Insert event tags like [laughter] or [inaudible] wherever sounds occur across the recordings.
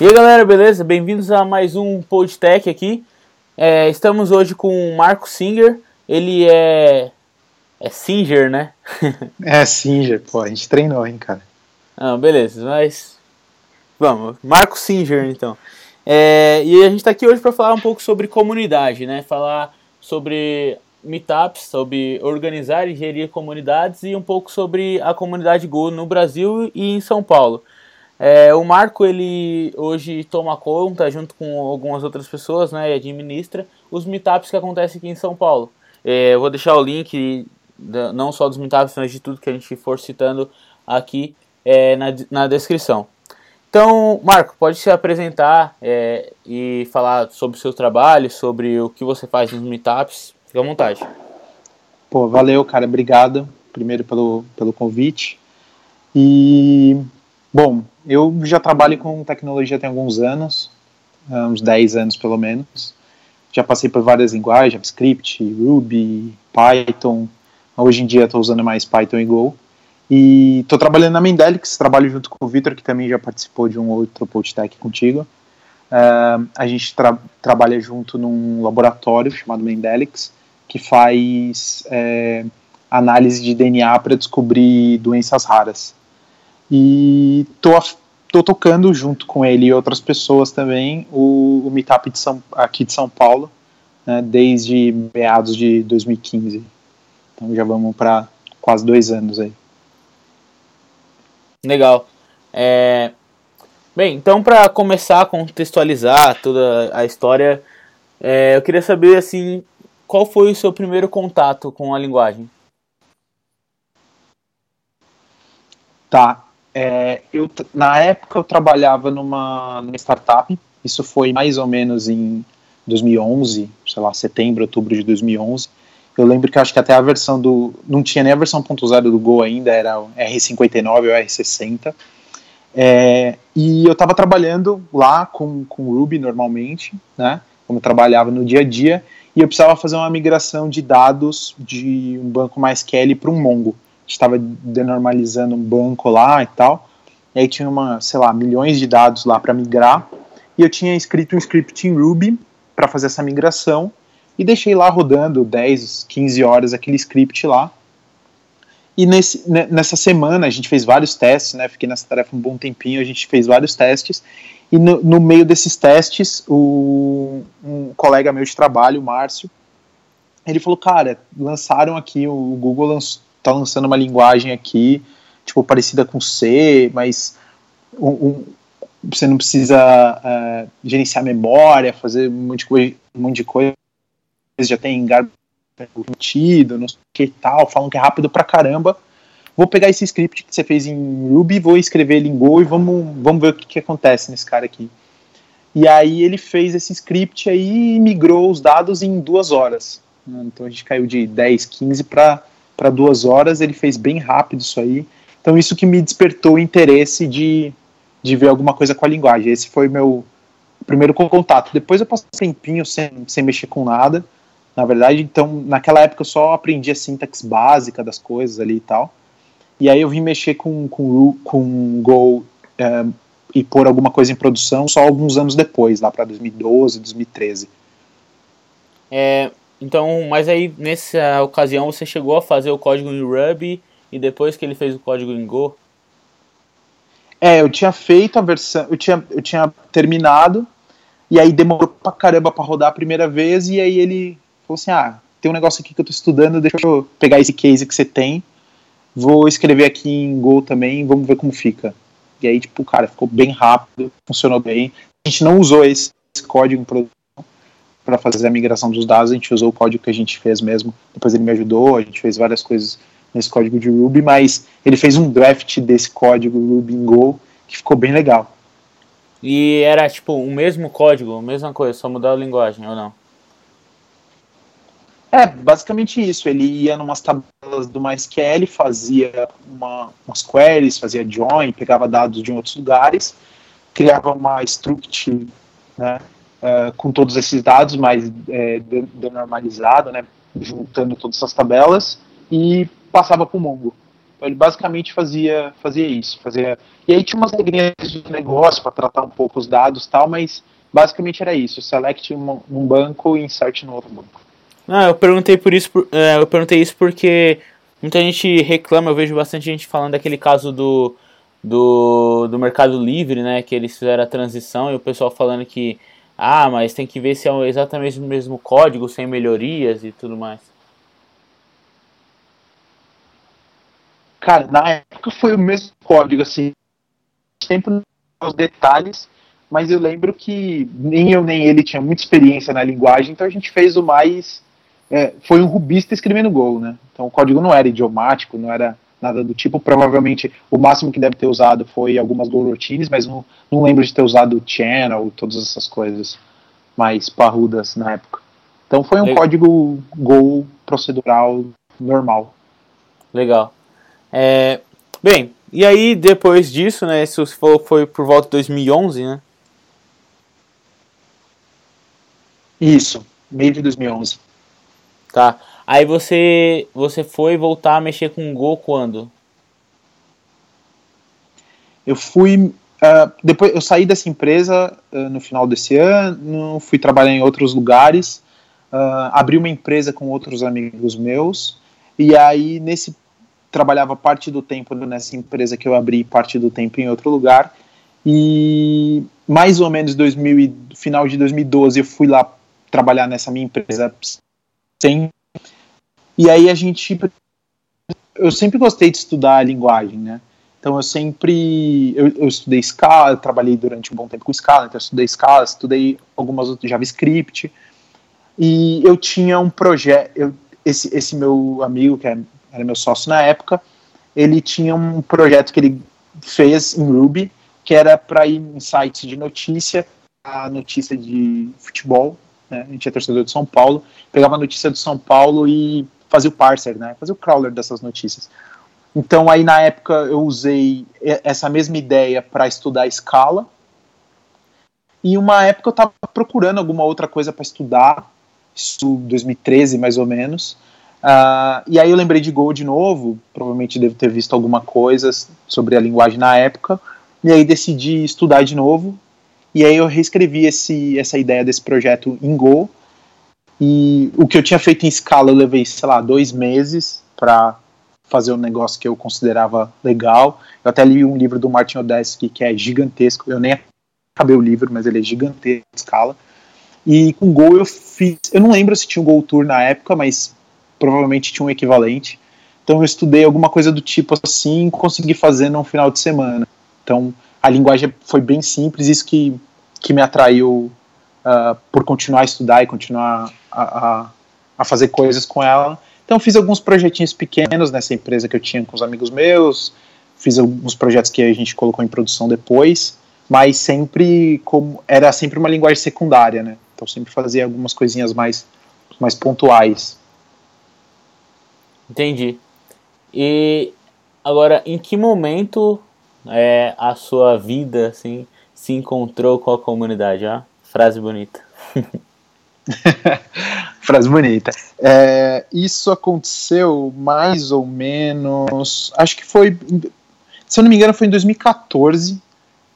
E aí galera, beleza? Bem-vindos a mais um Podtech aqui. É, estamos hoje com o Marco Singer. Ele é. É Singer, né? [laughs] é Singer, pô, a gente treinou, hein, cara. Ah, beleza, mas. Vamos, Marco Singer então. É, e a gente está aqui hoje para falar um pouco sobre comunidade, né? Falar sobre meetups, sobre organizar e gerir comunidades e um pouco sobre a comunidade Go no Brasil e em São Paulo. É, o Marco ele hoje toma conta junto com algumas outras pessoas, né, e administra os meetups que acontecem aqui em São Paulo. É, eu vou deixar o link não só dos meetups, mas de tudo que a gente for citando aqui é, na, na descrição. Então, Marco, pode se apresentar é, e falar sobre o seu trabalho, sobre o que você faz nos meetups. Fique à vontade. Pô, valeu, cara. Obrigado, primeiro, pelo, pelo convite. E, bom, eu já trabalho com tecnologia tem alguns anos, uns 10 anos pelo menos. Já passei por várias linguagens, JavaScript, Ruby, Python. Hoje em dia estou usando mais Python e Go. E estou trabalhando na Mendelix, trabalho junto com o Vitor, que também já participou de um outro Podtech contigo. Uh, a gente tra trabalha junto num laboratório chamado Mendelix, que faz é, análise de DNA para descobrir doenças raras e tô, tô tocando junto com ele e outras pessoas também o, o Meetup de São, aqui de São Paulo, né, desde meados de 2015. Então já vamos para quase dois anos aí. Legal. É... Bem, então para começar a contextualizar toda a história, é, eu queria saber assim, qual foi o seu primeiro contato com a linguagem? Tá, é, eu, na época eu trabalhava numa, numa startup, isso foi mais ou menos em 2011, sei lá, setembro, outubro de 2011. Eu lembro que acho que até a versão do. Não tinha nem a versão .0 do Go ainda, era o R59 ou R60. É, e eu estava trabalhando lá com, com Ruby normalmente, né? Como eu trabalhava no dia a dia, e eu precisava fazer uma migração de dados de um banco MySQL para um Mongo estava denormalizando um banco lá e tal. E aí tinha uma, sei lá, milhões de dados lá para migrar. E eu tinha escrito um script em Ruby para fazer essa migração e deixei lá rodando 10, 15 horas aquele script lá. E nesse, nessa semana a gente fez vários testes, né? Fiquei nessa tarefa um bom tempinho, a gente fez vários testes. E no, no meio desses testes, o, um colega meu de trabalho, o Márcio, ele falou: Cara, lançaram aqui, o Google lançou, tá lançando uma linguagem aqui, tipo, parecida com C, mas um, um, você não precisa uh, gerenciar memória, fazer um monte de coisa, um coisa já tem garantido, não sei o que tal, falam que é rápido pra caramba. Vou pegar esse script que você fez em Ruby, vou escrever ele em Go e vamos, vamos ver o que, que acontece nesse cara aqui. E aí ele fez esse script aí e migrou os dados em duas horas. Então a gente caiu de 10, 15 para para duas horas, ele fez bem rápido isso aí. Então isso que me despertou o interesse de, de ver alguma coisa com a linguagem. Esse foi meu primeiro contato. Depois eu passei um tempinho sem, sem mexer com nada, na verdade. Então naquela época eu só aprendi a sintaxe básica das coisas ali e tal. E aí eu vim mexer com, com, com Go é, e pôr alguma coisa em produção só alguns anos depois, lá para 2012, 2013. É, então, mas aí nessa ocasião você chegou a fazer o código em Ruby e depois que ele fez o código em Go? É, eu tinha feito a versão, eu tinha, eu tinha terminado e aí demorou pra caramba pra rodar a primeira vez e aí ele falou assim: "Ah, tem um negócio aqui que eu tô estudando, deixa eu pegar esse case que você tem, vou escrever aqui em Go também, vamos ver como fica". E aí, tipo, cara, ficou bem rápido, funcionou bem. A gente não usou esse, esse código em produção para fazer a migração dos dados, a gente usou o código que a gente fez mesmo. Depois ele me ajudou, a gente fez várias coisas nesse código de Ruby, mas ele fez um draft desse código Ruby em Go que ficou bem legal. E era tipo o mesmo código, a mesma coisa, só mudar a linguagem ou não? É, basicamente isso. Ele ia numas tabelas do MySQL, fazia uma, umas queries, fazia join, pegava dados de outros lugares, criava uma struct, né, uh, com todos esses dados, mas é, denormalizado, né, juntando todas essas tabelas, e passava para o Mongo. Então ele basicamente fazia, fazia isso, fazia. E aí tinha umas regrinhas de negócio para tratar um pouco os dados tal, mas basicamente era isso: select um, um banco e insert no outro banco. Não, eu perguntei por isso, é, eu perguntei isso porque muita gente reclama, eu vejo bastante gente falando daquele caso do, do, do Mercado Livre, né? Que eles fizeram a transição e o pessoal falando que ah, mas tem que ver se é exatamente o mesmo código, sem melhorias e tudo mais. Cara, na época foi o mesmo código, assim, sempre os detalhes, mas eu lembro que nem eu nem ele tinha muita experiência na linguagem, então a gente fez o mais. É, foi um rubista escrevendo Go, né? Então o código não era idiomático, não era nada do tipo. Provavelmente o máximo que deve ter usado foi algumas Go routines, mas não, não lembro de ter usado channel, todas essas coisas mais parrudas na época. Então foi um Legal. código Go procedural normal. Legal. É, bem, e aí depois disso, né, isso foi, foi por volta de 2011, né? Isso, meio de 2011. Tá. Aí você você foi voltar a mexer com Go quando? Eu fui uh, depois eu saí dessa empresa uh, no final desse ano, fui trabalhar em outros lugares, uh, abri uma empresa com outros amigos meus e aí nesse trabalhava parte do tempo nessa empresa que eu abri, parte do tempo em outro lugar. E mais ou menos 2000 final de 2012 eu fui lá trabalhar nessa minha empresa sem e aí a gente eu sempre gostei de estudar a linguagem, né? Então eu sempre eu, eu estudei Scala, trabalhei durante um bom tempo com Scala, então eu estudei Scala, estudei algumas outras JavaScript e eu tinha um projeto, esse esse meu amigo que era meu sócio na época, ele tinha um projeto que ele fez em Ruby, que era para ir em sites de notícia, a notícia de futebol, né? A gente é torcedor de São Paulo, pegava a notícia do São Paulo e fazia o parser, né? Fazia o crawler dessas notícias. Então aí na época eu usei essa mesma ideia para estudar escala. E uma época eu estava procurando alguma outra coisa para estudar, isso 2013 mais ou menos. Uh, e aí eu lembrei de Go de novo, provavelmente devo ter visto alguma coisa sobre a linguagem na época, e aí decidi estudar de novo, e aí eu reescrevi esse, essa ideia desse projeto em Go, e o que eu tinha feito em escala eu levei, sei lá, dois meses para fazer um negócio que eu considerava legal. Eu até li um livro do Martin Odesky que é gigantesco, eu nem acabei o livro, mas ele é gigantesco escala. E com Go eu fiz, eu não lembro se tinha um Go Tour na época, mas provavelmente tinha um equivalente. Então eu estudei alguma coisa do tipo assim, consegui fazer num final de semana. Então a linguagem foi bem simples, isso que, que me atraiu uh, por continuar a estudar e continuar a, a, a, fazer coisas com ela. Então fiz alguns projetinhos pequenos nessa empresa que eu tinha com os amigos meus, fiz alguns projetos que a gente colocou em produção depois, mas sempre como era sempre uma linguagem secundária, né? Então sempre fazia algumas coisinhas mais mais pontuais. Entendi. E agora, em que momento é, a sua vida assim se encontrou com a comunidade? Ah, frase bonita. [laughs] frase bonita. É, isso aconteceu mais ou menos. Acho que foi. Se eu não me engano, foi em 2014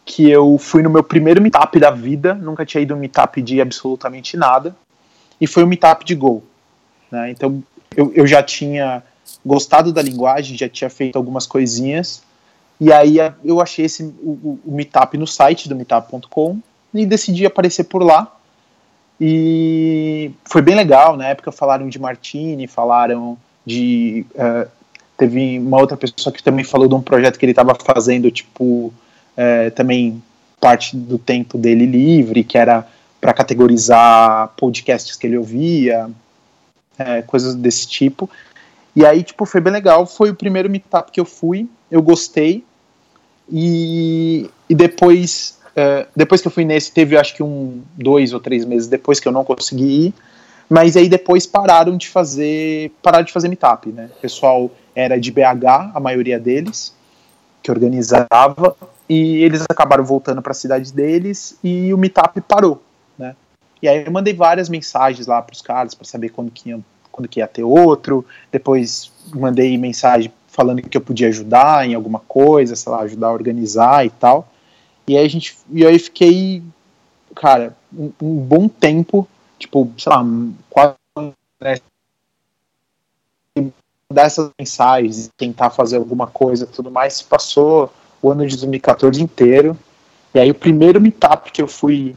que eu fui no meu primeiro meetup da vida. Nunca tinha ido um meetup de absolutamente nada. E foi um meetup de Go. Né? Então eu, eu já tinha gostado da linguagem, já tinha feito algumas coisinhas, e aí eu achei esse, o, o Meetup no site do meetup.com e decidi aparecer por lá. E foi bem legal, na época falaram de Martini, falaram de. Uh, teve uma outra pessoa que também falou de um projeto que ele estava fazendo, tipo, uh, também parte do tempo dele livre, que era para categorizar podcasts que ele ouvia, uh, coisas desse tipo. E aí, tipo, foi bem legal. Foi o primeiro meetup que eu fui, eu gostei. E, e depois, é, depois que eu fui nesse, teve acho que um, dois ou três meses depois que eu não consegui ir. Mas aí depois pararam de fazer, pararam de fazer meetup, né? O pessoal era de BH, a maioria deles, que organizava, e eles acabaram voltando para a cidade deles e o meetup parou, né? E aí eu mandei várias mensagens lá para os caras para saber quando que iam quando que ia ter outro. Depois mandei mensagem falando que eu podia ajudar em alguma coisa, sei lá, ajudar a organizar e tal. E aí a gente, e aí fiquei, cara, um, um bom tempo, tipo, sei lá, quase né, dar essas mensagens, tentar fazer alguma coisa, tudo mais. Se passou o ano de 2014 inteiro. E aí o primeiro meetup que eu fui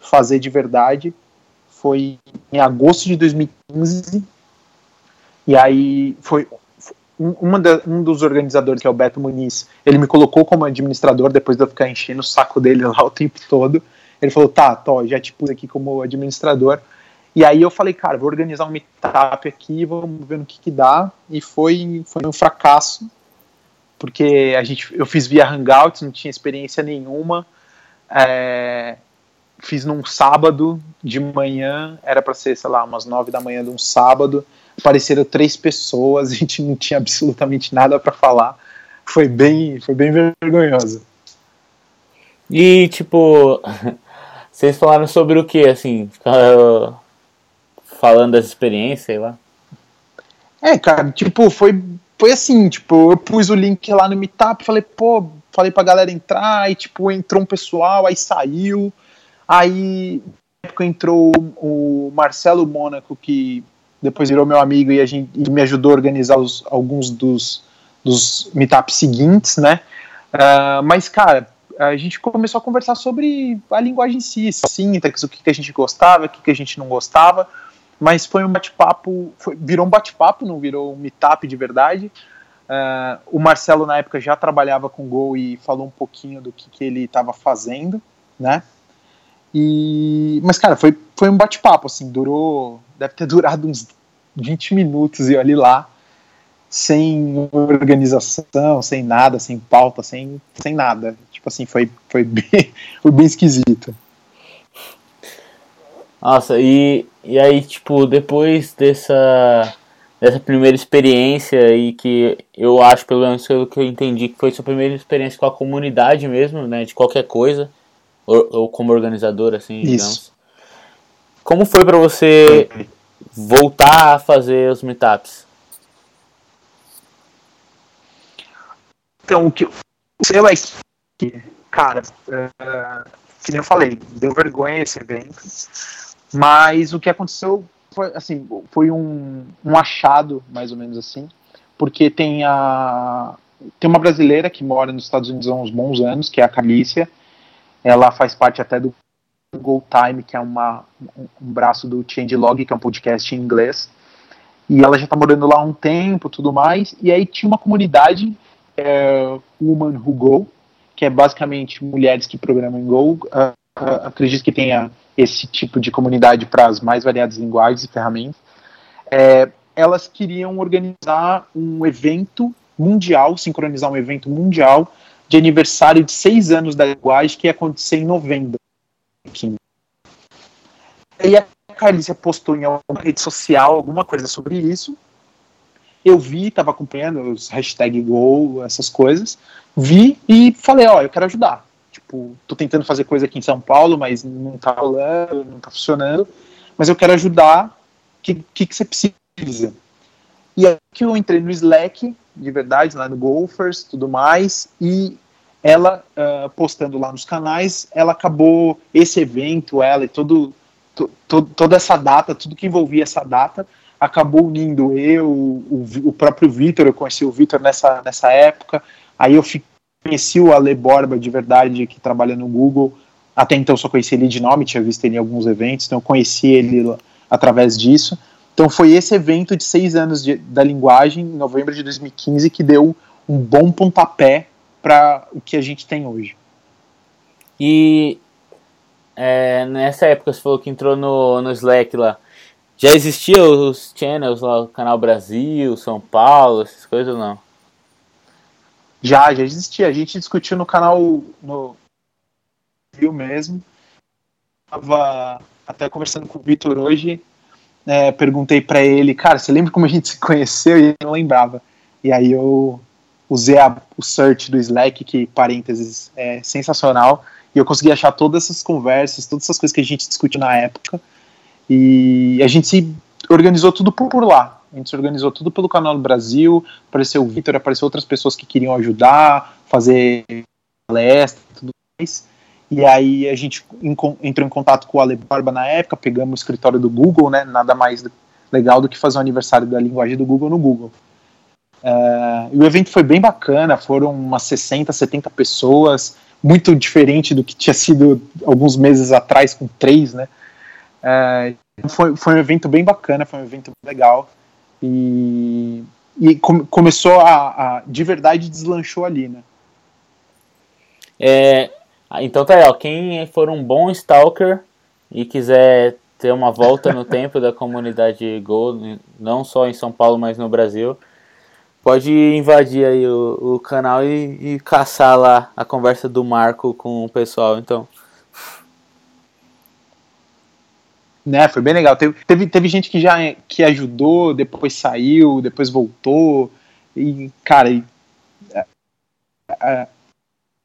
fazer de verdade foi em agosto de 2015. E aí foi da, um dos organizadores, que é o Beto Muniz, ele me colocou como administrador depois de eu ficar enchendo o saco dele lá [laughs] o tempo todo. Ele falou: tá, tô, já te pus aqui como administrador. E aí eu falei, cara, vou organizar um meetup aqui, vamos ver no que, que dá. E foi, foi um fracasso, porque a gente, eu fiz via Hangouts, não tinha experiência nenhuma. É, fiz num sábado de manhã, era para ser, sei lá, umas nove da manhã de um sábado. Apareceram três pessoas, [laughs] a gente não tinha absolutamente nada para falar. Foi bem, foi bem vergonhoso. E tipo, [laughs] vocês falaram sobre o que, assim, falando dessa experiência, sei lá? É, cara, tipo, foi, foi assim, tipo, eu pus o link lá no Meetup, falei, pô, falei pra galera entrar, e tipo, entrou um pessoal, aí saiu, aí na época entrou o Marcelo Mônaco, que depois virou meu amigo e a gente e me ajudou a organizar os, alguns dos, dos meetups seguintes, né? Uh, mas, cara, a gente começou a conversar sobre a linguagem em si, sintaxe, o que, que a gente gostava, o que, que a gente não gostava, mas foi um bate-papo, virou um bate-papo, não virou um meetup de verdade. Uh, o Marcelo, na época, já trabalhava com Go e falou um pouquinho do que, que ele estava fazendo, né? E, mas, cara, foi, foi um bate-papo, assim, durou, deve ter [laughs] durado uns 20 minutos e olhe lá, sem organização, sem nada, sem pauta, sem, sem nada. Tipo assim, foi, foi, [laughs] bem, foi bem esquisito. Nossa, e, e aí, tipo, depois dessa, dessa primeira experiência aí, que eu acho, pelo menos que eu entendi, que foi sua primeira experiência com a comunidade mesmo, né, de qualquer coisa, ou, ou como organizador, assim, Isso. digamos. Como foi para você voltar a fazer os meetups? Então, o que o seu é que, cara, uh, que nem eu falei, deu vergonha esse evento, mas o que aconteceu foi, assim, foi um, um achado, mais ou menos assim, porque tem a tem uma brasileira que mora nos Estados Unidos há uns bons anos, que é a Calícia, ela faz parte até do Go Time, que é uma, um, braço do Changelog, que é um podcast em inglês. E ela já está morando lá há um tempo, tudo mais. E aí tinha uma comunidade, é, Woman Who Go, que é basicamente mulheres que programam em Go. Uh, uh, acredito que tenha esse tipo de comunidade para as mais variadas linguagens e ferramentas. É, elas queriam organizar um evento mundial, sincronizar um evento mundial de aniversário de seis anos da linguagem que ia acontecer em novembro. E a Carlícia postou em alguma rede social alguma coisa sobre isso. Eu vi, estava acompanhando os hashtag Go, essas coisas. Vi e falei, ó, eu quero ajudar. Tipo, tô tentando fazer coisa aqui em São Paulo, mas não tá rolando, não tá funcionando. Mas eu quero ajudar. O que, que, que você precisa? E aí que eu entrei no Slack, de verdade, lá no Golfers, tudo mais, e ela uh, postando lá nos canais, ela acabou esse evento, ela e todo, to, to, toda essa data, tudo que envolvia essa data, acabou unindo eu, o, o próprio Vitor, eu conheci o Vitor nessa, nessa época, aí eu conheci o Ale Borba de verdade, que trabalha no Google, até então só conheci ele de nome, tinha visto ele em alguns eventos, então eu conheci ele através disso, então foi esse evento de seis anos de, da linguagem, em novembro de 2015, que deu um bom pontapé para o que a gente tem hoje. E é, nessa época você falou que entrou no, no Slack lá. Já existia os channels lá, o Canal Brasil, São Paulo, essas coisas ou não? Já, já existia. A gente discutiu no canal no Brasil mesmo. Tava até conversando com o Vitor hoje. É, perguntei para ele, cara, você lembra como a gente se conheceu? E ele não lembrava. E aí eu usei a, o search do Slack, que parênteses é sensacional, e eu consegui achar todas essas conversas, todas essas coisas que a gente discutiu na época, e a gente se organizou tudo por, por lá. A gente se organizou tudo pelo canal do Brasil, apareceu o Vitor, apareceu outras pessoas que queriam ajudar, fazer palestra e tudo mais. E aí a gente entrou em contato com o Ale Barba na época, pegamos o escritório do Google, né? Nada mais legal do que fazer o aniversário da linguagem do Google no Google. Uh, e o evento foi bem bacana, foram umas 60, 70 pessoas, muito diferente do que tinha sido alguns meses atrás com três, né? Uh, foi, foi um evento bem bacana, foi um evento legal. E, e com, começou a, a, de verdade, deslanchou ali, né? É, então tá aí, ó, quem for um bom stalker e quiser ter uma volta no [laughs] tempo da comunidade Go, não só em São Paulo, mas no Brasil, pode invadir aí o, o canal e, e caçar lá a conversa do Marco com o pessoal, então. Né, foi bem legal. Teve, teve, teve gente que já que ajudou, depois saiu, depois voltou. E, cara, e, é, é,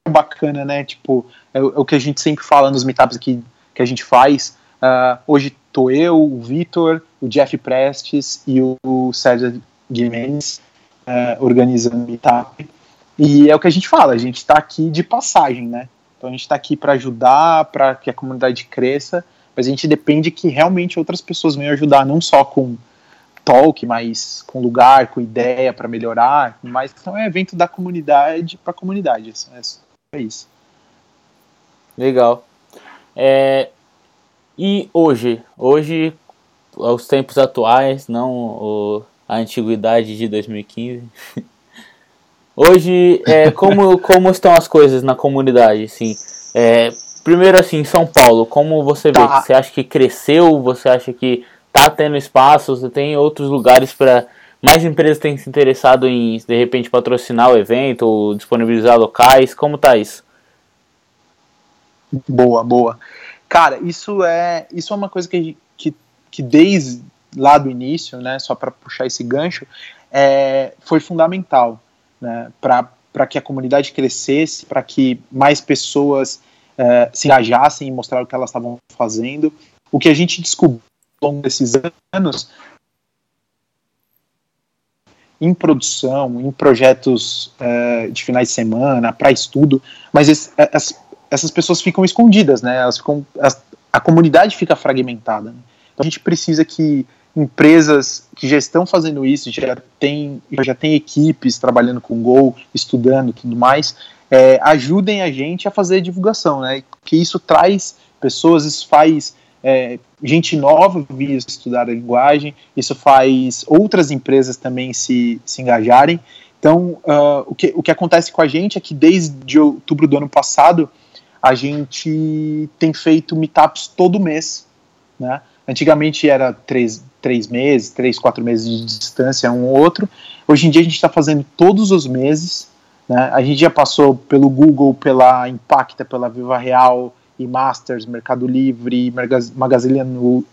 bacana, né? Tipo, é, é, o que a gente sempre fala nos meetups aqui que a gente faz. Uh, hoje tô eu, o Vitor, o Jeff Prestes e o Sérgio Guimenez uh, organizando o meetup. E é o que a gente fala, a gente está aqui de passagem, né? Então a gente está aqui para ajudar, para que a comunidade cresça, mas a gente depende que realmente outras pessoas venham ajudar, não só com talk, mas com lugar, com ideia para melhorar, mas então é evento da comunidade para comunidade. É, é isso. Legal. É, e hoje? Hoje, aos tempos atuais, não o, a antiguidade de 2015. [laughs] hoje, é, como, como estão as coisas na comunidade? Assim, é, primeiro, assim, São Paulo, como você vê? Tá. Você acha que cresceu? Você acha que tá tendo espaço? Você tem outros lugares para mais empresas têm se interessado em de repente patrocinar o evento ou disponibilizar locais? Como tá isso? Boa, boa. Cara, isso é isso é uma coisa que, que, que desde lá do início, né, só para puxar esse gancho, é, foi fundamental né, para que a comunidade crescesse, para que mais pessoas é, se engajassem e mostraram o que elas estavam fazendo. O que a gente descobriu ao longo desses anos em produção, em projetos uh, de finais de semana, para estudo, mas as, essas pessoas ficam escondidas, né? Elas ficam, as, a comunidade fica fragmentada. Né? Então a gente precisa que empresas que já estão fazendo isso, já tem, já tem equipes trabalhando com Go, estudando tudo mais, é, ajudem a gente a fazer divulgação, né? Que isso traz pessoas, isso faz é, gente nova vir estudar a linguagem, isso faz outras empresas também se, se engajarem. Então, uh, o, que, o que acontece com a gente é que desde outubro do ano passado, a gente tem feito meetups todo mês, né? Antigamente era três, três meses, três, quatro meses de distância um ou outro. Hoje em dia a gente está fazendo todos os meses. Né? A gente já passou pelo Google, pela Impacta, pela Viva Real, e Masters, Mercado Livre, Magazine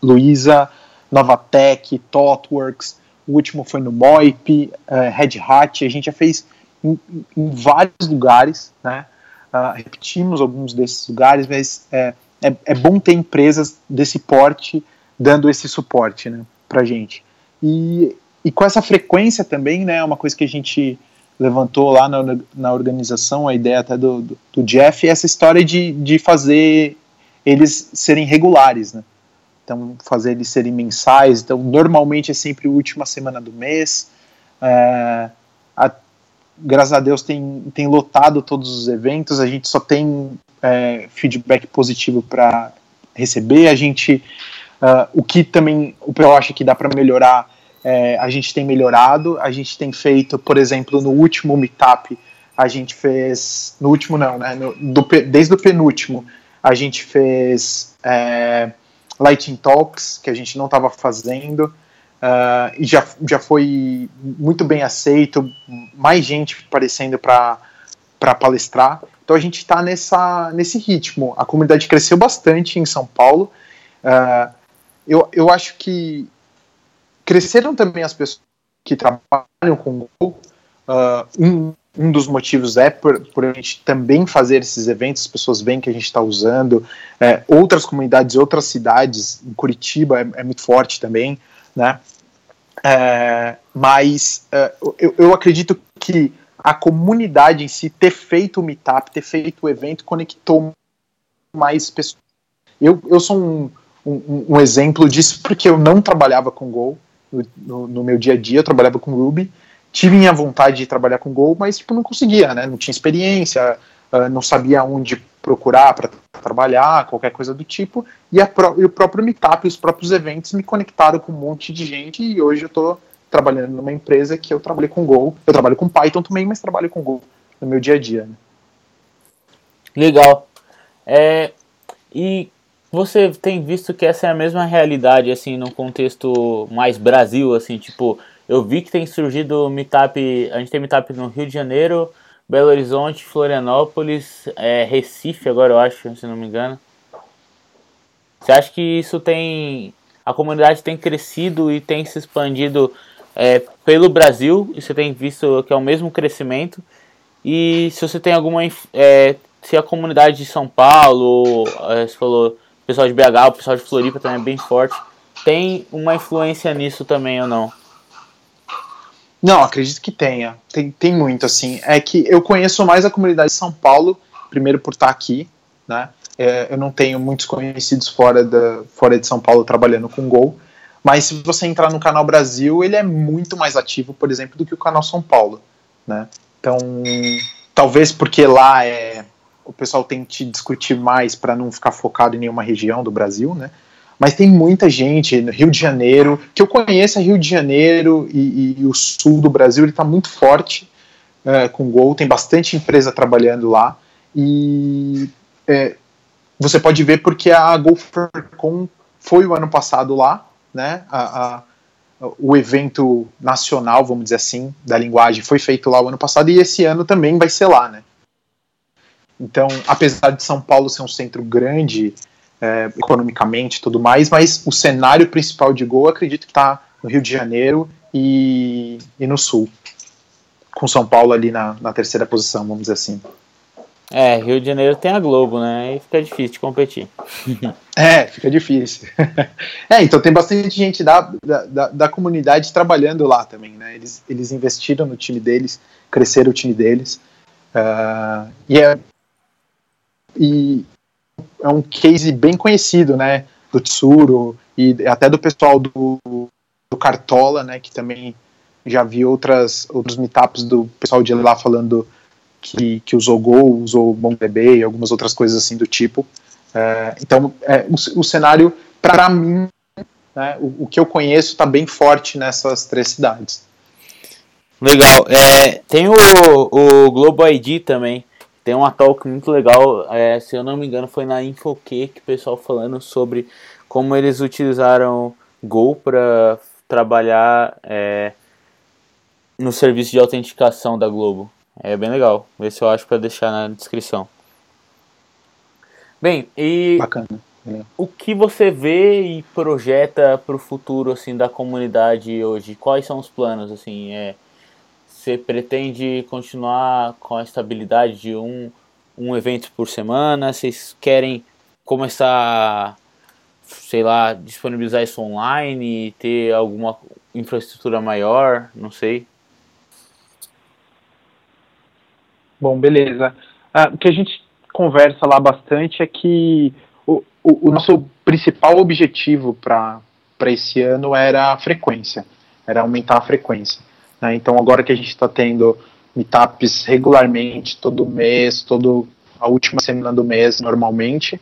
Luiza, Novatec, ThoughtWorks. O último foi no Moip, uh, Red Hat. A gente já fez em, em vários lugares, né? Uh, repetimos alguns desses lugares, mas é, é, é, bom ter empresas desse porte dando esse suporte né, para a gente. E, e com essa frequência também, né, uma coisa que a gente levantou lá na, na organização, a ideia até do, do, do Jeff, essa história de, de fazer eles serem regulares, né? Então, fazer eles serem mensais. Então, normalmente é sempre a última semana do mês. É, a, graças a Deus tem, tem lotado todos os eventos, a gente só tem é, feedback positivo para receber. A gente, uh, o que também o eu acho que dá para melhorar, é, a gente tem melhorado. A gente tem feito, por exemplo, no último meetup, a gente fez, no último não, né, no, do, desde o penúltimo, a gente fez é, Lighting Talks, que a gente não estava fazendo. Uh, e já, já foi muito bem aceito, mais gente aparecendo para palestrar. Então a gente está nesse ritmo. A comunidade cresceu bastante em São Paulo. Uh, eu, eu acho que cresceram também as pessoas que trabalham com Go. Uh, um, um dos motivos é por, por a gente também fazer esses eventos, as pessoas veem que a gente está usando. É, outras comunidades, outras cidades, em Curitiba é, é muito forte também, né? É, mas é, eu, eu acredito que a comunidade em si ter feito o meetup, ter feito o evento, conectou mais pessoas. Eu, eu sou um, um, um exemplo disso porque eu não trabalhava com Go no, no, meu dia a dia, eu trabalhava com Ruby, tive minha vontade de trabalhar com Go, mas tipo, não conseguia, né? Não tinha experiência, uh, não sabia onde procurar para trabalhar, qualquer coisa do tipo, e, pro, e, o próprio Meetup, os próprios eventos me conectaram com um monte de gente e hoje eu estou trabalhando numa empresa que eu trabalho com Go, eu trabalho com Python também, mas trabalho com Go no meu dia a dia. Né? Legal. É, e você tem visto que essa é a mesma realidade, assim, no contexto mais Brasil, assim, tipo, eu vi que tem surgido meetup, a gente tem meetup no Rio de Janeiro, Belo Horizonte, Florianópolis, é, Recife agora eu acho, se não me engano. Você acha que isso tem, a comunidade tem crescido e tem se expandido é, pelo Brasil, e você tem visto que é o mesmo crescimento, e se você tem alguma, é, se a comunidade de São Paulo, é, você falou o pessoal de BH, o pessoal de Floripa também é bem forte. Tem uma influência nisso também ou não? Não, acredito que tenha. Tem, tem muito, assim. É que eu conheço mais a comunidade de São Paulo, primeiro por estar aqui, né? É, eu não tenho muitos conhecidos fora, da, fora de São Paulo trabalhando com Gol. Mas se você entrar no canal Brasil, ele é muito mais ativo, por exemplo, do que o canal São Paulo, né? Então, talvez porque lá é o pessoal tente discutir mais para não ficar focado em nenhuma região do Brasil, né? Mas tem muita gente no Rio de Janeiro, que eu conheço é Rio de Janeiro e, e o sul do Brasil, ele está muito forte é, com Gol, tem bastante empresa trabalhando lá. E é, você pode ver porque a GoForCon foi o ano passado lá, né? A, a, o evento nacional, vamos dizer assim, da linguagem foi feito lá o ano passado e esse ano também vai ser lá, né? Então, apesar de São Paulo ser um centro grande é, economicamente e tudo mais, mas o cenário principal de Gol acredito que está no Rio de Janeiro e, e no Sul, com São Paulo ali na, na terceira posição, vamos dizer assim. É, Rio de Janeiro tem a Globo, né? Aí fica difícil de competir. [laughs] é, fica difícil. [laughs] é, então tem bastante gente da, da, da, comunidade trabalhando lá também, né? Eles, eles investiram no time deles, cresceram o time deles. Uh, e é e é um case bem conhecido, né, do Tsuru e até do pessoal do, do Cartola, né, que também já vi outras outros meetups do pessoal de lá falando que, que usou Go, usou MongoDB e algumas outras coisas assim do tipo. É, então, é, o, o cenário, para mim, né, o, o, que eu conheço está bem forte nessas três cidades. Legal. É, tem o, o Globo ID também. Tem uma talk muito legal, é, se eu não me engano, foi na InfoQ que o pessoal falando sobre como eles utilizaram Go para trabalhar é, no serviço de autenticação da Globo. É bem legal. Vê se eu acho para deixar na descrição. Bem, e Bacana. o que você vê e projeta para o futuro assim da comunidade hoje? Quais são os planos assim? É, você pretende continuar com a estabilidade de um, um evento por semana? Vocês querem começar, sei lá, disponibilizar isso online e ter alguma infraestrutura maior? Não sei. Bom, beleza. Ah, o que a gente conversa lá bastante é que o, o, o nosso principal objetivo para esse ano era a frequência, era aumentar a frequência. Né? Então, agora que a gente está tendo meetups regularmente, todo mês, todo a última semana do mês, normalmente,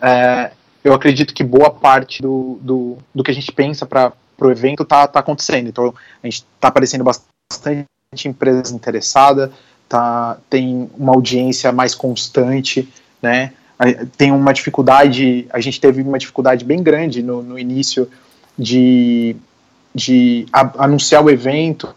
é, eu acredito que boa parte do, do, do que a gente pensa para o evento está tá acontecendo. Então, a gente está aparecendo bastante empresas interessadas, tá, tem uma audiência mais constante, né? Tem uma dificuldade, a gente teve uma dificuldade bem grande no, no início de de a, anunciar o evento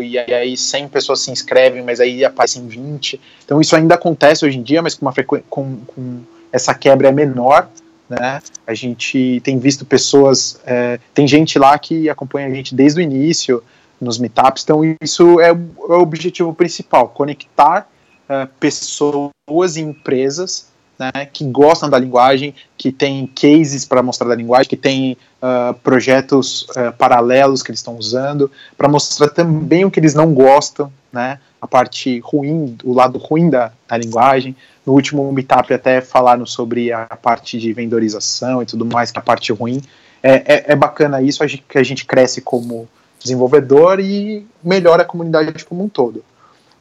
e aí 100 pessoas se inscrevem, mas aí aparecem 20. Então isso ainda acontece hoje em dia, mas com, uma com, com essa quebra é menor. Né? A gente tem visto pessoas, é, tem gente lá que acompanha a gente desde o início nos meetups, então isso é, é o objetivo principal, conectar é, pessoas e empresas né, que gostam da linguagem, que tem cases para mostrar da linguagem, que tem uh, projetos uh, paralelos que eles estão usando, para mostrar também o que eles não gostam, né, a parte ruim, o lado ruim da, da linguagem. No último meetup até falaram sobre a parte de vendorização e tudo mais, que é a parte ruim. É, é, é bacana isso, a gente, que a gente cresce como desenvolvedor e melhora a comunidade como um todo.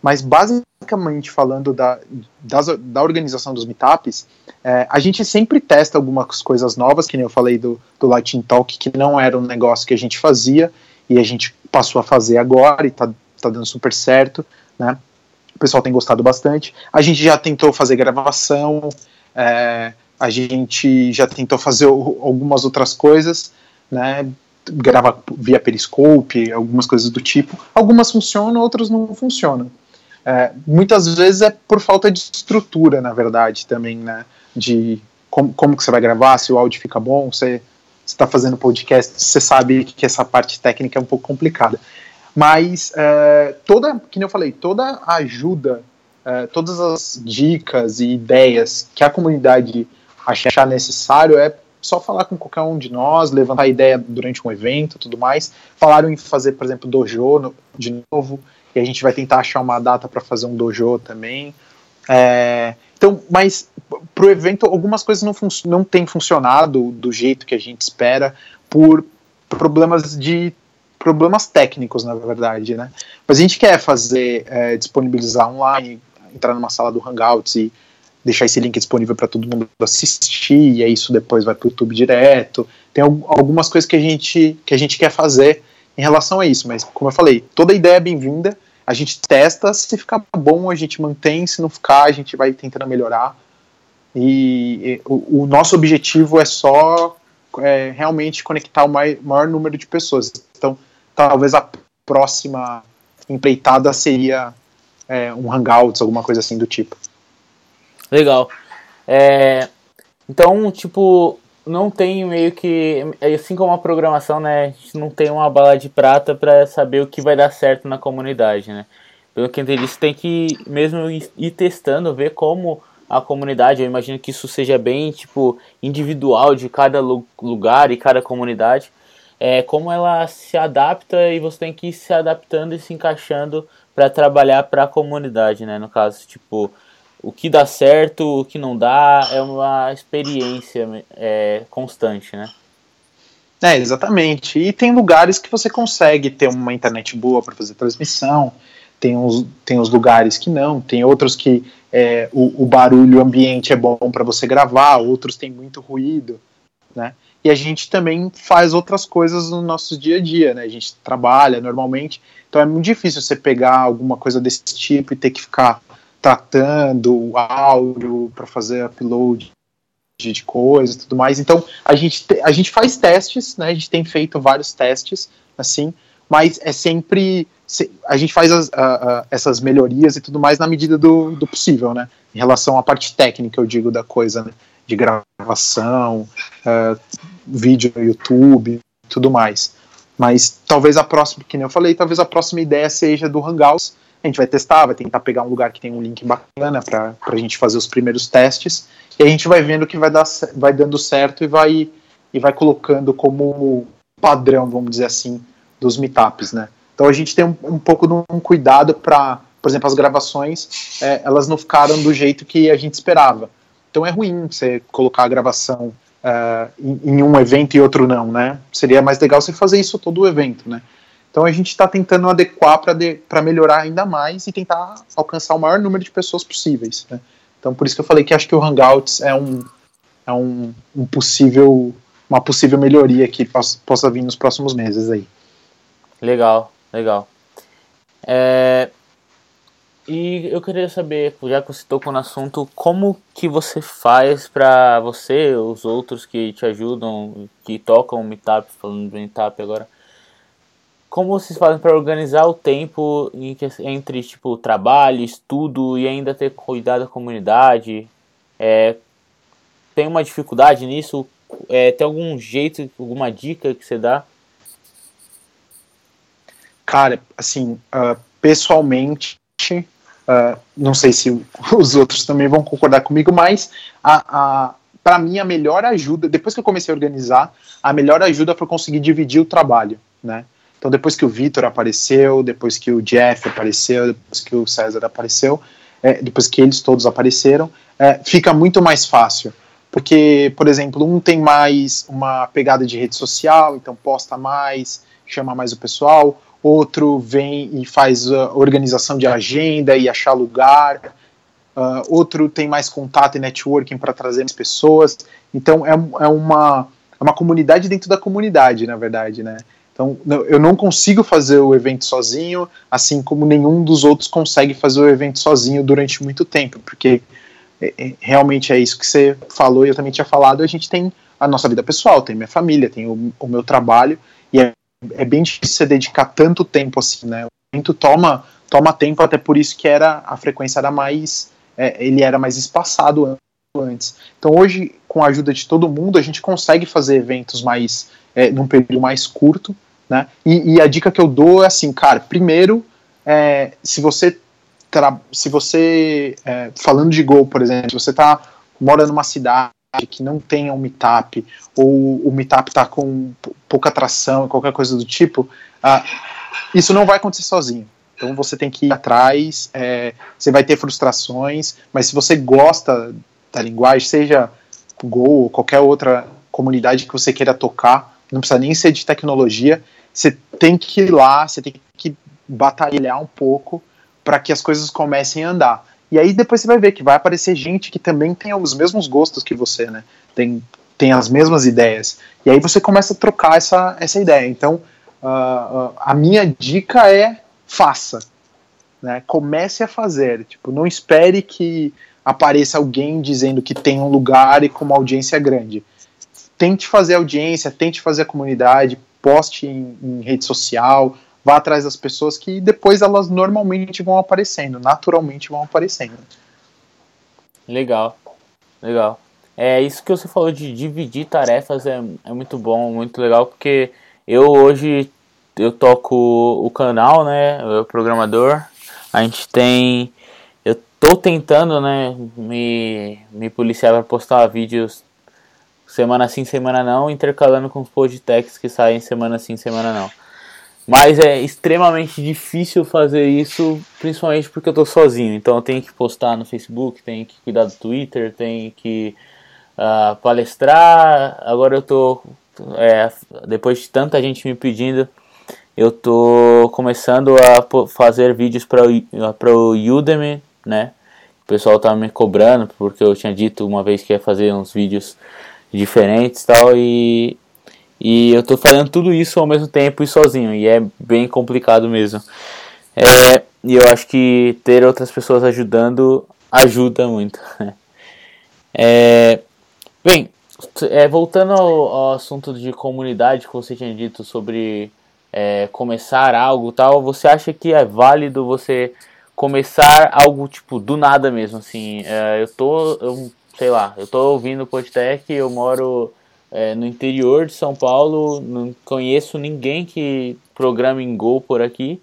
Mas basicamente falando da, das, da organização dos meetups, é, a gente sempre testa algumas coisas novas, que nem eu falei do, do Lightning Talk, que não era um negócio que a gente fazia e a gente passou a fazer agora e tá, tá dando super certo, né? O pessoal tem gostado bastante. A gente já tentou fazer gravação, é, a gente já tentou fazer algumas outras coisas, né? Gravar via Periscope, algumas coisas do tipo. Algumas funcionam, outras não funcionam. É, muitas vezes é por falta de estrutura, na verdade, também, né? De como, como que você vai gravar, se o áudio fica bom, você está fazendo podcast, você sabe que essa parte técnica é um pouco complicada. Mas é, toda, que eu falei, toda a ajuda, é, todas as dicas e ideias que a comunidade achar necessário é só falar com qualquer um de nós, levantar a ideia durante um evento tudo mais. Falaram em fazer, por exemplo, dojo no, de novo e a gente vai tentar achar uma data para fazer um dojo também. É, então, mas para o evento algumas coisas não, não têm funcionado do jeito que a gente espera por problemas de problemas técnicos, na verdade, né? Mas a gente quer fazer, é, disponibilizar online, entrar numa sala do Hangouts e deixar esse link disponível para todo mundo assistir, e aí isso depois vai para o YouTube direto. Tem algumas coisas que a gente que a gente quer fazer em relação a isso, mas como eu falei, toda ideia é bem-vinda, a gente testa, se ficar bom a gente mantém, se não ficar a gente vai tentando melhorar. E, o, o, nosso objetivo é só é, realmente conectar o maior, maior número de pessoas. Então, talvez a próxima empreitada seria é, um Hangouts, alguma coisa assim do tipo. Legal. É, então, tipo, não tem meio que. Assim como a programação, né? A gente não tem uma bala de prata para saber o que vai dar certo na comunidade, né? Pelo que eu entendi, você tem que mesmo ir testando, ver como a comunidade, eu imagino que isso seja bem, tipo, individual de cada lugar e cada comunidade, é, como ela se adapta e você tem que ir se adaptando e se encaixando para trabalhar para a comunidade, né? No caso, tipo, o que dá certo, o que não dá, é uma experiência é, constante, né? É, exatamente. E tem lugares que você consegue ter uma internet boa para fazer transmissão, tem uns, tem lugares que não, tem outros que é, o, o barulho ambiente é bom para você gravar, outros tem muito ruído, né? E a gente também faz outras coisas no nosso dia a dia, né? A gente trabalha normalmente, então é muito difícil você pegar alguma coisa desse tipo e ter que ficar tratando o áudio para fazer upload de coisas e tudo mais. Então a gente, a gente faz testes, né? A gente tem feito vários testes, assim, mas é sempre a gente faz as, essas melhorias e tudo mais na medida do, do, possível, né? Em relação à parte técnica, eu digo da coisa, né? De gravação, uh, vídeo no YouTube, tudo mais. Mas talvez a próxima, que nem eu falei, talvez a próxima ideia seja do Hangouts, a gente vai testar, vai tentar pegar um lugar que tem um link bacana para a gente fazer os primeiros testes. E a gente vai vendo que vai, dar, vai dando certo e vai, e vai colocando como padrão, vamos dizer assim, dos meetups, né? Então a gente tem um, um pouco de um cuidado para, por exemplo, as gravações, é, elas não ficaram do jeito que a gente esperava. Então é ruim você colocar a gravação uh, em, em, um evento e outro não, né? Seria mais legal você fazer isso todo o evento, né? Então a gente está tentando adequar para melhorar ainda mais e tentar alcançar o maior número de pessoas possíveis. Né? Então por isso que eu falei que acho que o Hangouts é um, é um, um possível uma possível melhoria que possa, possa vir nos próximos meses aí. Legal, legal. É, e eu queria saber, já que você tocou no assunto, como que você faz para você, os outros que te ajudam, que tocam o Meetup, falando do Meetup agora, como vocês fazem para organizar o tempo entre tipo trabalho, estudo e ainda ter cuidado da comunidade? É, tem uma dificuldade nisso? É, tem algum jeito, alguma dica que você dá? Cara, assim, uh, pessoalmente, uh, não sei se [laughs] os outros também vão concordar comigo, mas a, a para mim a melhor ajuda, depois que eu comecei a organizar, a melhor ajuda foi conseguir dividir o trabalho, né? Então depois que o Vitor apareceu, depois que o Jeff apareceu, depois que o César apareceu, é, depois que eles todos apareceram, é, fica muito mais fácil. Porque, por exemplo, um tem mais uma pegada de rede social, então posta mais, chama mais o pessoal outro vem e faz a organização de agenda e achar lugar, uh, outro tem mais contato e networking para trazer mais pessoas. Então é, é, uma, é uma comunidade dentro da comunidade, na verdade, né? Então eu não consigo fazer o evento sozinho, assim como nenhum dos outros consegue fazer o evento sozinho durante muito tempo, porque é, é, realmente é isso que você falou e eu também tinha falado, a gente tem a nossa vida pessoal, tem minha família, tem o, o meu trabalho, e é é bem difícil você dedicar tanto tempo assim, né? O evento toma, toma tempo, até por isso que era a frequência era mais. É, ele era mais espaçado antes. Então hoje, com a ajuda de todo mundo, a gente consegue fazer eventos mais é, num período mais curto, né? E, e, a dica que eu dou é assim, cara, primeiro, é, se você se você é, falando de Gol, por exemplo, você tá mora numa cidade que não tenha um meetup, ou o meetup está com pouca atração, qualquer coisa do tipo, uh, isso não vai acontecer sozinho. Então você tem que ir atrás, é, você vai ter frustrações, mas se você gosta da linguagem, seja Go ou qualquer outra comunidade que você queira tocar, não precisa nem ser de tecnologia, você tem que ir lá, você tem que batalhar um pouco para que as coisas comecem a andar. E aí depois você vai ver que vai aparecer gente que também tem os mesmos gostos que você, né? Tem, tem as mesmas ideias. E aí você começa a trocar essa, essa ideia. Então, uh, uh, a minha dica é faça. Né? Comece a fazer. Tipo, não espere que apareça alguém dizendo que tem um lugar e com uma audiência grande. Tente fazer audiência, tente fazer a comunidade, poste em, em rede social, vá atrás das pessoas que depois elas normalmente vão aparecendo, naturalmente vão aparecendo. Legal, legal. É isso que você falou de dividir tarefas é, é muito bom, muito legal, porque eu hoje eu toco o canal, né? Eu programador. A gente tem. Eu tô tentando, né? Me, me policiar para postar vídeos semana sim, semana não, intercalando com os podcasts que saem semana sim, semana não. Mas é extremamente difícil fazer isso, principalmente porque eu tô sozinho. Então eu tenho que postar no Facebook, tenho que cuidar do Twitter, tenho que uh, palestrar. Agora eu tô. É, depois de tanta gente me pedindo, eu tô começando a fazer vídeos para o Udemy, né? O pessoal tá me cobrando porque eu tinha dito uma vez que ia fazer uns vídeos diferentes tal e e eu tô fazendo tudo isso ao mesmo tempo e sozinho, e é bem complicado mesmo. É, e eu acho que ter outras pessoas ajudando ajuda muito. [laughs] É, bem, é, voltando ao, ao, assunto de comunidade que você tinha dito sobre é, começar algo tal, você acha que é válido você começar algo tipo do nada mesmo? Assim, é, eu tô, eu, sei lá, eu tô ouvindo o podcast, eu moro é, no interior de São Paulo, não conheço ninguém que programa em Go por aqui.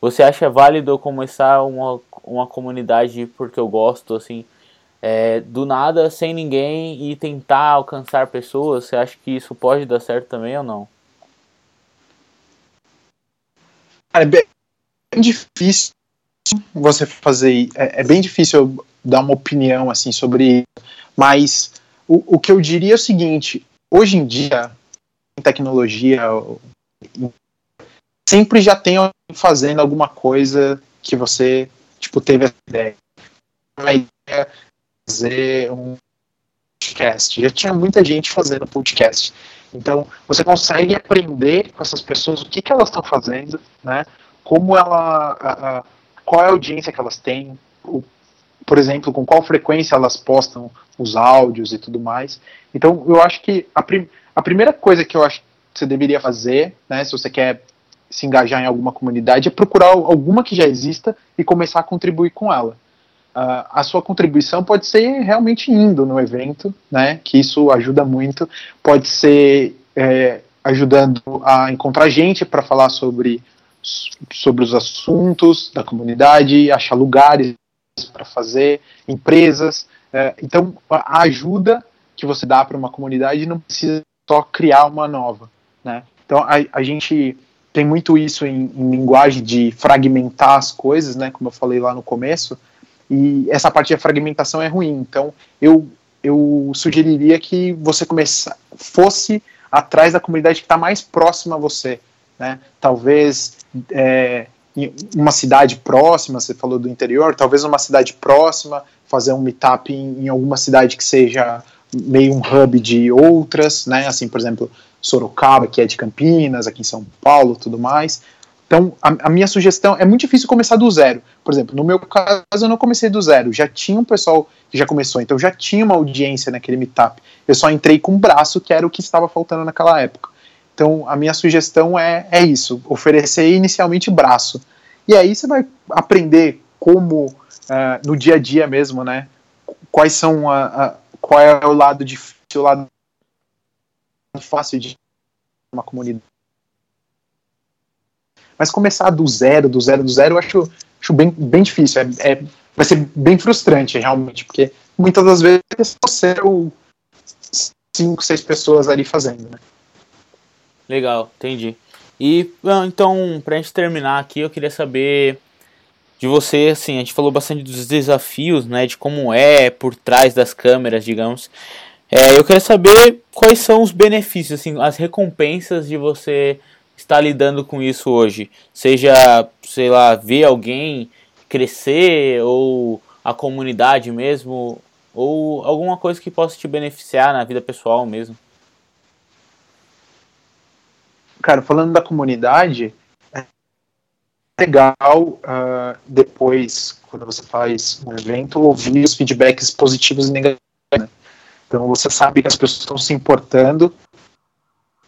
Você acha válido eu começar uma, uma comunidade porque eu gosto, assim, é, do nada, sem ninguém e tentar alcançar pessoas? Você acha que isso pode dar certo também ou não? É bem difícil você fazer, é, é bem difícil dar uma opinião assim sobre, mas o, o que eu diria é o seguinte: hoje em dia, em tecnologia, sempre já tem alguém fazendo alguma coisa que você, tipo, teve a ideia. Uma ideia fazer um podcast. Já tinha muita gente fazendo podcast. Então, você consegue aprender com essas pessoas o que, que elas estão fazendo, né? Como ela. A, a, qual é a audiência que elas têm, o por exemplo, com qual frequência elas postam os áudios e tudo mais. Então, eu acho que a, prim a primeira coisa que eu acho que você deveria fazer, né, se você quer se engajar em alguma comunidade, é procurar alguma que já exista e começar a contribuir com ela. Uh, a sua contribuição pode ser realmente indo no evento, né, que isso ajuda muito, pode ser é, ajudando a encontrar gente para falar sobre, sobre os assuntos da comunidade, achar lugares para fazer, empresas. É, então, a ajuda que você dá para uma comunidade não precisa só criar uma nova. Né? Então, a, a gente tem muito isso em, em, linguagem de fragmentar as coisas, né, como eu falei lá no começo, e essa parte da fragmentação é ruim. Então, eu, eu sugeriria que você comece, fosse atrás da comunidade que está mais próxima a você. Né? Talvez é, uma cidade próxima, você falou do interior, talvez uma cidade próxima, fazer um meetup em, em alguma cidade que seja meio um hub de outras, né? Assim, por exemplo, Sorocaba, que é de Campinas, aqui em São Paulo, tudo mais. Então, a, a, minha sugestão é muito difícil começar do zero. Por exemplo, no meu caso, eu não comecei do zero. Já tinha um pessoal que já começou, então já tinha uma audiência naquele meetup. Eu só entrei com o braço, que era o que estava faltando naquela época. Então, a minha sugestão é, é isso: oferecer inicialmente braço. E aí você vai aprender como, uh, no dia a dia mesmo, né? Quais são a, a, qual é o lado difícil, o lado fácil de uma comunidade. Mas começar do zero, do zero, do zero, eu acho, acho bem, bem difícil. É, é vai ser bem frustrante, realmente, porque muitas das vezes é você ou cinco, seis pessoas ali fazendo, né? Legal, entendi. E então, pra gente terminar aqui, eu queria saber de você, assim, a gente falou bastante dos desafios, né, de como é por trás das câmeras, digamos. É, eu quero saber quais são os benefícios, assim, as recompensas de você estar lidando com isso hoje. Seja, sei lá, ver alguém crescer ou a comunidade mesmo, ou alguma coisa que possa te beneficiar na vida pessoal mesmo. Cara, falando da comunidade, legal uh, depois, quando você faz um evento, ouvir os feedbacks positivos e negativos. Né? Então você sabe que as pessoas estão se importando,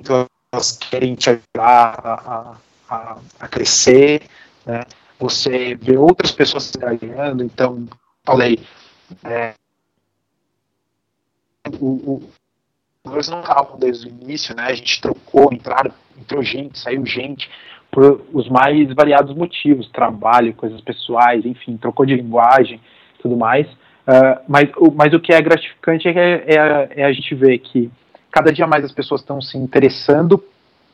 então elas querem te ajudar a, a, a crescer, né? Você vê outras pessoas se engajando, então, falei, é, o, nós não estavam desde o início, né? A gente trocou, entraram, entrou gente, saiu gente, por os mais variados motivos, trabalho, coisas pessoais, enfim, trocou de linguagem, tudo mais. Uh, mas, o, mas o que é gratificante é, é, é, a gente ver que cada dia mais as pessoas estão se interessando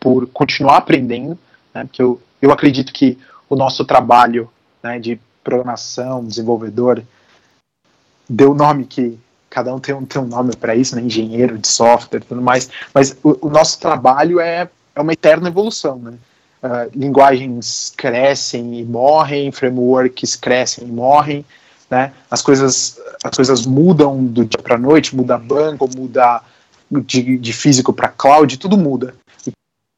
por continuar aprendendo, né, porque eu, eu acredito que o nosso trabalho né, de programação, desenvolvedor, deu nome que cada um tem um, tem um nome para isso, né, engenheiro de software tudo mais, mas o, o nosso trabalho é, é uma eterna evolução, né? Uh, linguagens crescem e morrem, frameworks crescem e morrem, né? As coisas, as coisas mudam do dia para noite, muda banco, muda de, de físico para cloud, tudo muda. O que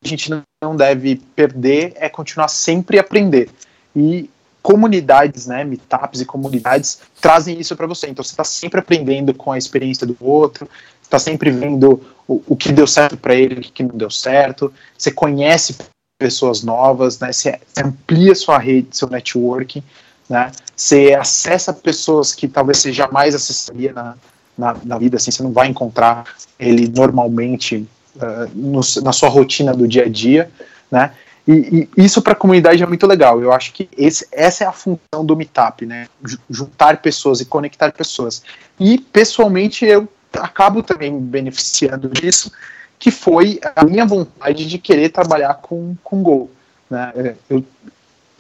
a gente não deve perder é continuar sempre aprender. E comunidades, né, meetups e comunidades trazem isso para você. Então você está sempre aprendendo com a experiência do outro, está sempre vendo o, o que deu certo para ele, o que não deu certo. Você conhece pessoas novas, né? Você amplia sua rede, seu networking, né? Você acessa pessoas que talvez você jamais acessaria na, na, na vida, assim, você não vai encontrar ele normalmente uh, no, na sua rotina do dia a dia, né? E, e isso para a comunidade é muito legal. Eu acho que esse, essa é a função do Meetup, né? Juntar pessoas e conectar pessoas. E pessoalmente eu acabo também beneficiando disso, que foi a minha vontade de querer trabalhar com, com Go. Né? É, eu,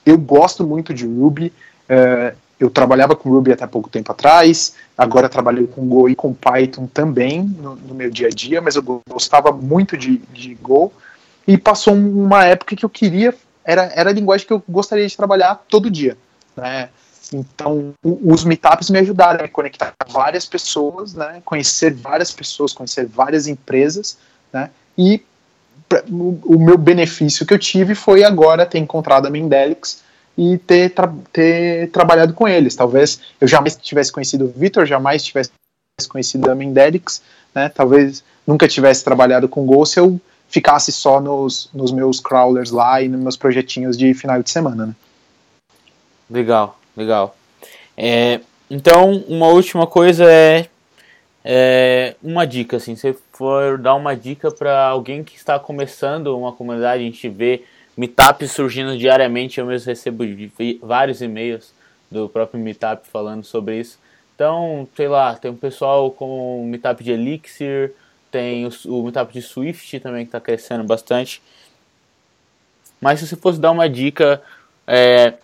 eu gosto muito de Ruby, é, eu trabalhava com Ruby até pouco tempo atrás, agora trabalho com Go e com Python também no, no meu dia a dia, mas eu gostava muito de, de Go, e passou uma época que eu queria, era, era a linguagem que eu gostaria de trabalhar todo dia. Né? Então, os meetups me ajudaram a conectar várias pessoas, né? conhecer várias pessoas, conhecer várias empresas, né? E o, meu benefício que eu tive foi agora ter encontrado a Mendelix e ter, tra ter trabalhado com eles. Talvez eu jamais tivesse conhecido o Vitor, jamais tivesse conhecido a Mendelix, né? Talvez nunca tivesse trabalhado com Go se eu ficasse só nos, nos meus crawlers lá e nos meus projetinhos de final de semana, né? Legal, legal. É, então, uma última coisa é é, uma dica, assim, se for dar uma dica para alguém que está começando uma comunidade, a gente vê meetups surgindo diariamente, eu mesmo recebo vários e-mails do próprio Meetup falando sobre isso. Então, sei lá, tem um pessoal com Meetup de Elixir, tem o, o Meetup de Swift também que está crescendo bastante. Mas se você fosse dar uma dica é,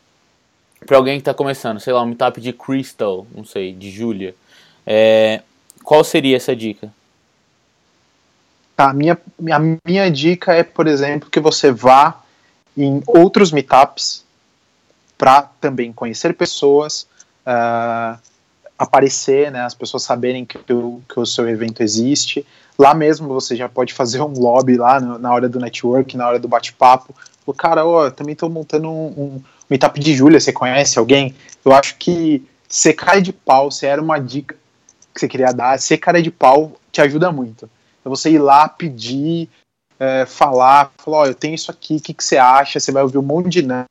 para alguém que está começando, sei lá, um Meetup de Crystal, não sei, de Julia, é, qual seria essa dica? Tá, a minha, a minha dica é, por exemplo, que você vá em outros meetups para também conhecer pessoas, uh, aparecer, né, as pessoas saberem que o, que o seu evento existe. Lá mesmo você já pode fazer um lobby lá no, na hora do network, na hora do bate-papo. O cara, ó, também estou montando um, um meetup de Júlia, você conhece alguém? Eu acho que ser cara de pau, se era uma dica que você queria dar, ser cara de pau te ajuda muito. Então você ir lá pedir, é, falar, falar, ó, eu tenho isso aqui, o que, que você acha? Você vai ouvir um monte de não,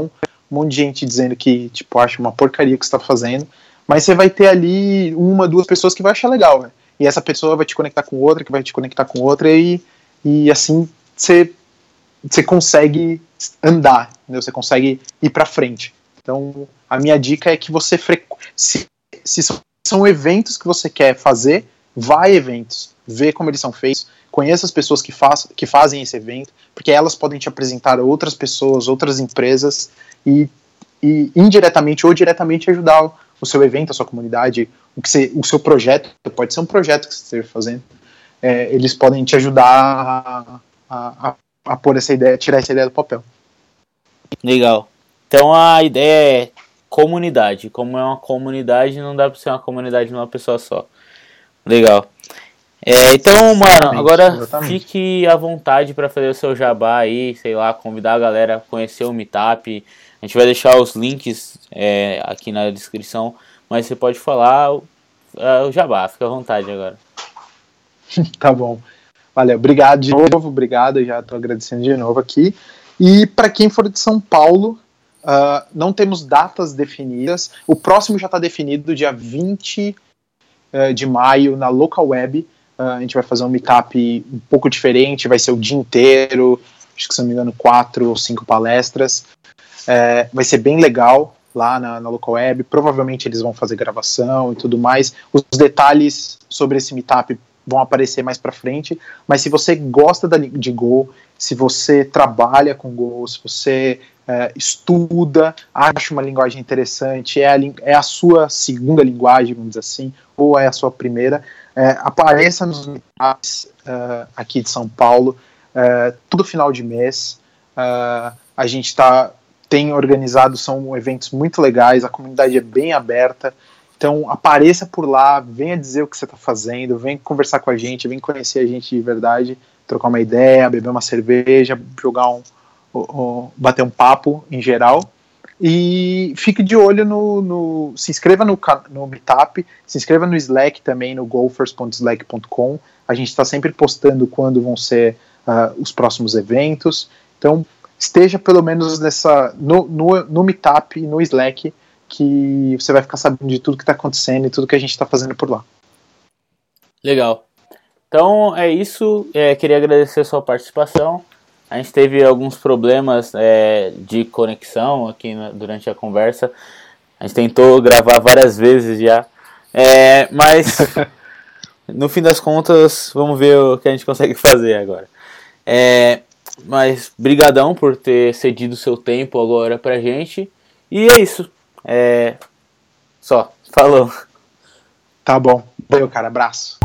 um monte de gente dizendo que, tipo, acha uma porcaria que você está fazendo, mas você vai ter ali uma, duas pessoas que vai achar legal, né? E essa pessoa vai te conectar com outra, que vai te conectar com outra, e, e assim você, consegue andar, você consegue ir para frente. Então, a minha dica é que você, se, se são eventos que você quer fazer, vá a eventos, vê como eles são feitos, conheça as pessoas que, faz, que fazem esse evento, porque elas podem te apresentar outras pessoas, outras empresas e, e indiretamente ou diretamente ajudar o, seu evento, a sua comunidade, o, que você, o seu projeto, pode ser um projeto que você esteja fazendo, é, eles podem te ajudar a, a, a, a pôr essa ideia, tirar essa ideia do papel. Legal. Então a ideia é comunidade. Como é uma comunidade, não dá para ser uma comunidade de uma pessoa só. Legal. É, então, mano, agora exatamente. fique à vontade para fazer o seu jabá aí, sei lá, convidar a galera a conhecer o Meetup. A gente vai deixar os links é, aqui na descrição, mas você pode falar o, é, o jabá, fica à vontade agora. [laughs] tá bom. Valeu, obrigado de novo, obrigado, já estou agradecendo de novo aqui. E para quem for de São Paulo, uh, não temos datas definidas. O próximo já está definido, dia 20 uh, eh, de maio, na Local Web. Uh, a gente vai fazer um meetup um pouco diferente, vai ser o dia inteiro, acho que se não me engano, quatro ou cinco palestras. É, vai ser bem legal lá na, na local web. Provavelmente eles vão fazer gravação e tudo mais. Os detalhes sobre esse meetup vão aparecer mais para frente. Mas se você gosta da, de Go, se você trabalha com Go, se você é, estuda, acha uma linguagem interessante, é a, é a sua segunda linguagem, vamos dizer assim, ou é a sua primeira, é, apareça nos meetups uh, aqui de São Paulo, uh, todo final de mês. Uh, a gente tá, tem organizado, são eventos muito legais, a comunidade é bem aberta. Então apareça por lá, venha dizer o que você está fazendo, venha conversar com a gente, venha conhecer a gente de verdade, trocar uma ideia, beber uma cerveja, jogar um, um bater um papo em geral. E fique de olho no. no se inscreva no, no Meetup, se inscreva no Slack também, no golfers.slack.com. A gente está sempre postando quando vão ser uh, os próximos eventos. Então, esteja pelo menos nessa no, no, no Meetup e no Slack, que você vai ficar sabendo de tudo que está acontecendo e tudo que a gente está fazendo por lá. Legal. Então é isso. É, queria agradecer a sua participação. A gente teve alguns problemas é, de conexão aqui na, durante a conversa. A gente tentou gravar várias vezes já. É, mas [laughs] no fim das contas, vamos ver o que a gente consegue [laughs] fazer agora. É, mas brigadão por ter cedido seu tempo agora pra gente. E é isso. É, só. Falou. Tá bom. Valeu, cara. Abraço.